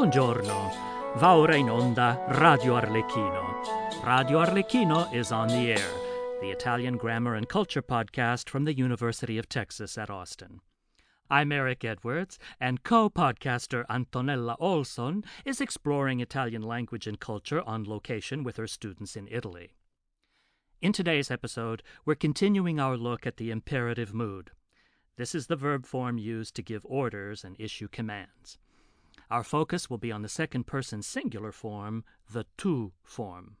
Buongiorno. Va ora in onda Radio Arlecchino. Radio Arlecchino is on the air, the Italian grammar and culture podcast from the University of Texas at Austin. I'm Eric Edwards, and co podcaster Antonella Olson is exploring Italian language and culture on location with her students in Italy. In today's episode, we're continuing our look at the imperative mood. This is the verb form used to give orders and issue commands. Our focus will be on the second person singular form, the tu form.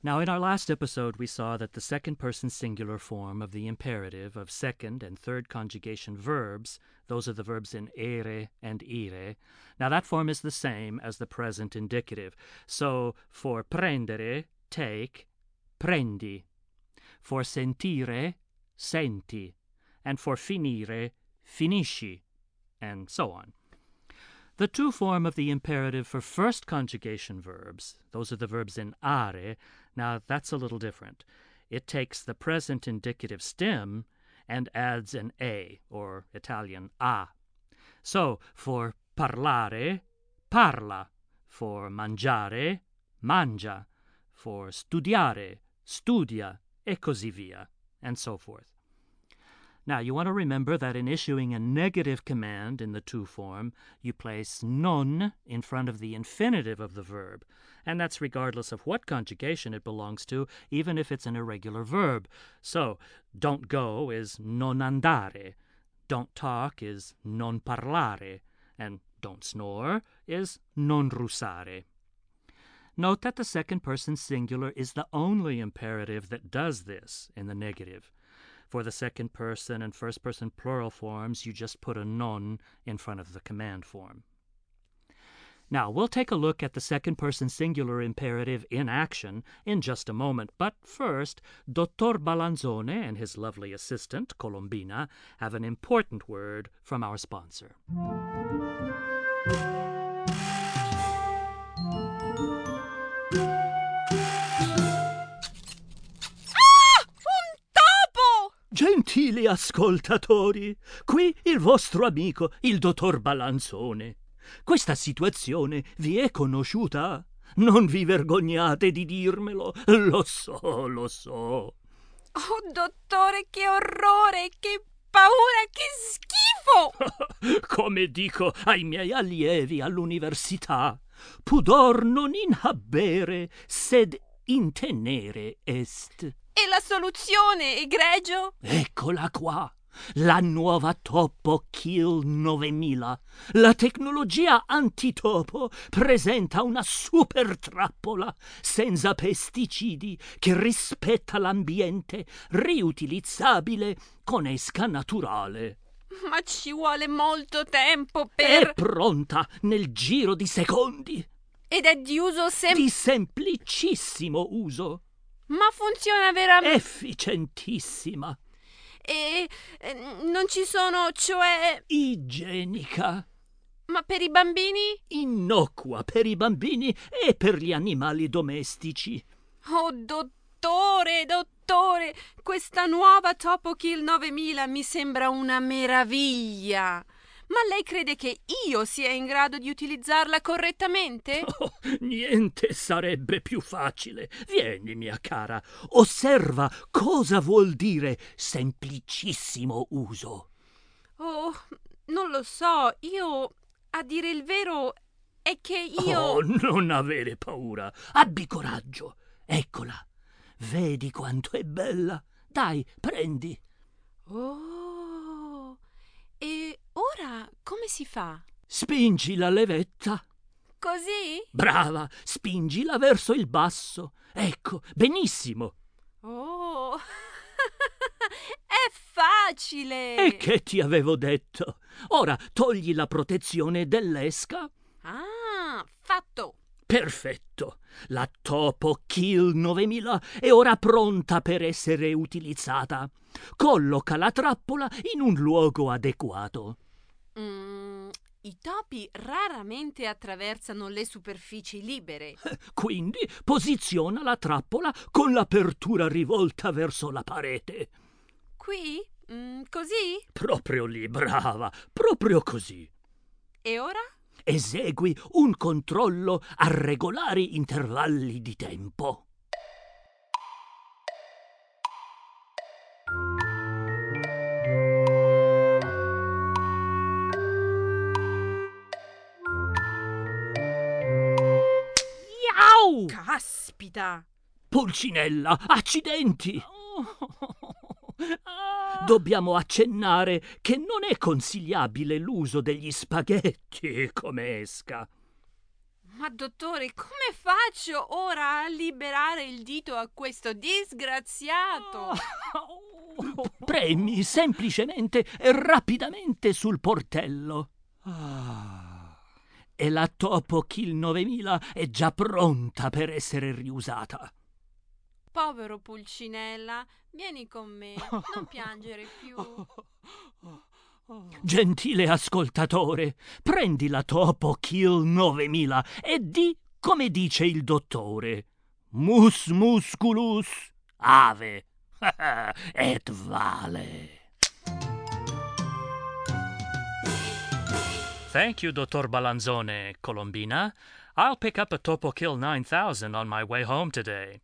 Now, in our last episode, we saw that the second person singular form of the imperative of second and third conjugation verbs, those are the verbs in ere and ire, now that form is the same as the present indicative. So, for prendere, take, prendi. For sentire, senti. And for finire, finisci. And so on. The tu form of the imperative for first conjugation verbs, those are the verbs in are, now that's a little different. It takes the present indicative stem and adds an a, or Italian a. So, for parlare, parla. For mangiare, mangia. For studiare, studia, e così via, and so forth. Now, you want to remember that in issuing a negative command in the tu form, you place non in front of the infinitive of the verb, and that's regardless of what conjugation it belongs to, even if it's an irregular verb. So, don't go is non andare, don't talk is non parlare, and don't snore is non russare. Note that the second person singular is the only imperative that does this in the negative. For the second person and first person plural forms, you just put a non in front of the command form. Now, we'll take a look at the second person singular imperative in action in just a moment, but first, Dottor Balanzone and his lovely assistant, Colombina, have an important word from our sponsor. Gentili ascoltatori, qui il vostro amico, il dottor Balanzone. Questa situazione vi è conosciuta? Non vi vergognate di dirmelo, lo so, lo so. Oh, dottore, che orrore, che paura, che schifo! Come dico ai miei allievi all'università, pudor non in habere, sed intenere est. E la soluzione, egregio? Eccola qua. La nuova Topo Kill 9000. La tecnologia antitopo presenta una super trappola senza pesticidi che rispetta l'ambiente, riutilizzabile con esca naturale. Ma ci vuole molto tempo per. È pronta nel giro di secondi. Ed è di uso sem... di semplicissimo uso. Ma funziona veramente. Efficientissima. E eh, non ci sono, cioè. Igienica. Ma per i bambini? Innocua per i bambini e per gli animali domestici. Oh, dottore, dottore, questa nuova Topo Kill 9000 mi sembra una meraviglia. Ma lei crede che io sia in grado di utilizzarla correttamente? Oh, niente sarebbe più facile. Vieni, mia cara, osserva cosa vuol dire semplicissimo uso. Oh, non lo so. Io, a dire il vero, è che io. Oh, non avere paura. Abbi coraggio. Eccola. Vedi quanto è bella. Dai, prendi. Oh. E ora come si fa? Spingi la levetta. Così? Brava, spingila verso il basso. Ecco, benissimo. Oh, è facile. E che ti avevo detto? Ora togli la protezione dell'esca. Ah, fatto. Perfetto. La Topo Kill 9000 è ora pronta per essere utilizzata. Colloca la trappola in un luogo adeguato. Mm, I topi raramente attraversano le superfici libere. Quindi posiziona la trappola con l'apertura rivolta verso la parete. Qui? Mm, così? Proprio lì, brava, proprio così. E ora? esegui un controllo a regolari intervalli di tempo. Iau! Caspita! Pulcinella, accidenti! Dobbiamo accennare che non è consigliabile l'uso degli spaghetti come esca. Ma dottore, come faccio ora a liberare il dito a questo disgraziato? Premi semplicemente e rapidamente sul portello. Ah. E la Topo Kill 9000 è già pronta per essere riusata. Povero Pulcinella, vieni con me, non piangere più. Gentile ascoltatore, prendi la Topo Kill 9000 e di come dice il dottore. Mus musculus ave et vale. Thank you, Dottor Balanzone, Colombina. I'll pick up a Topo Kill 9000 on my way home today.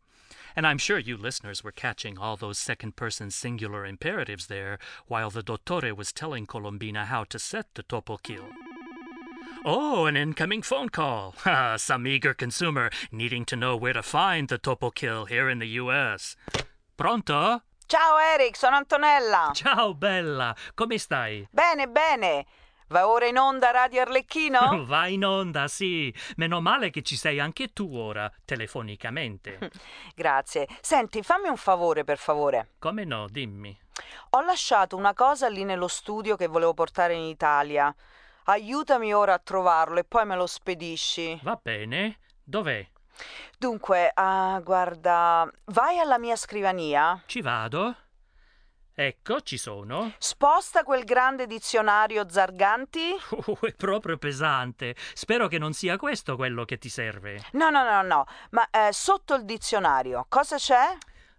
And I'm sure you listeners were catching all those second person singular imperatives there while the dottore was telling Colombina how to set the topo kill. Oh, an incoming phone call. Some eager consumer needing to know where to find the topo kill here in the US. Pronto? Ciao Eric, sono Antonella. Ciao bella, come stai? Bene, bene. Va ora in onda Radio Arlecchino? Va in onda, sì. Meno male che ci sei anche tu ora, telefonicamente. Grazie. Senti, fammi un favore, per favore. Come no, dimmi. Ho lasciato una cosa lì nello studio che volevo portare in Italia. Aiutami ora a trovarlo e poi me lo spedisci. Va bene. Dov'è? Dunque, ah, guarda, vai alla mia scrivania. Ci vado. Ecco, ci sono. Sposta quel grande dizionario Zarganti. Uh, è proprio pesante. Spero che non sia questo quello che ti serve. No, no, no, no. Ma eh, sotto il dizionario cosa c'è?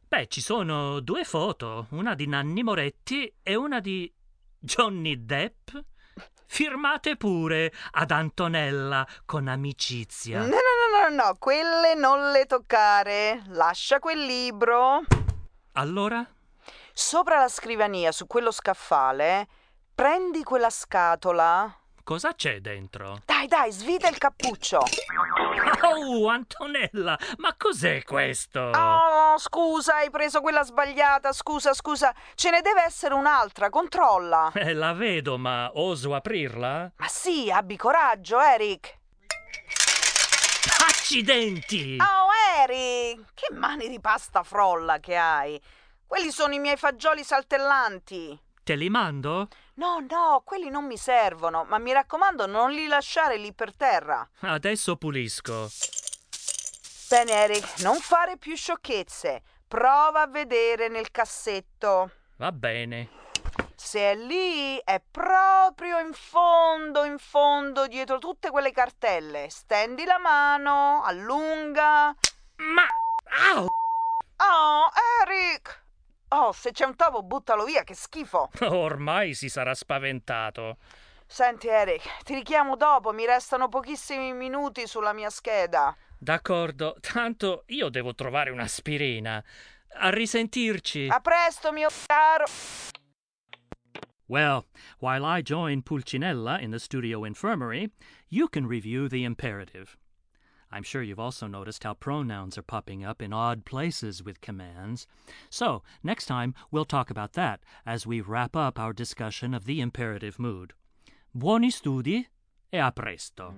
Beh, ci sono due foto, una di Nanni Moretti e una di Johnny Depp. Firmate pure ad Antonella con amicizia. No, no, no, no, no, quelle non le toccare. Lascia quel libro. Allora? Sopra la scrivania, su quello scaffale, prendi quella scatola. Cosa c'è dentro? Dai, dai, svita il cappuccio. Oh, Antonella, ma cos'è questo? Oh, scusa, hai preso quella sbagliata. Scusa, scusa. Ce ne deve essere un'altra, controlla. Eh, la vedo, ma oso aprirla? Ma sì, abbi coraggio, Eric. Accidenti! Oh, Eric, che mani di pasta frolla che hai. Quelli sono i miei fagioli saltellanti. Te li mando? No, no, quelli non mi servono, ma mi raccomando non li lasciare lì per terra. Adesso pulisco. Bene, Eric, non fare più sciocchezze. Prova a vedere nel cassetto. Va bene. Se è lì, è proprio in fondo, in fondo, dietro tutte quelle cartelle. Stendi la mano, allunga. Ma... Au! Oh, Eric! Oh, se c'è un topo, buttalo via, che schifo. Ormai si sarà spaventato. Senti, Eric, ti richiamo dopo, mi restano pochissimi minuti sulla mia scheda. D'accordo, tanto io devo trovare un'aspirina. A risentirci. A presto, mio caro. Well, while I join Pulcinella in the studio infirmary, you can review the imperative. I'm sure you've also noticed how pronouns are popping up in odd places with commands. So, next time we'll talk about that as we wrap up our discussion of the imperative mood. Buoni studi e a presto.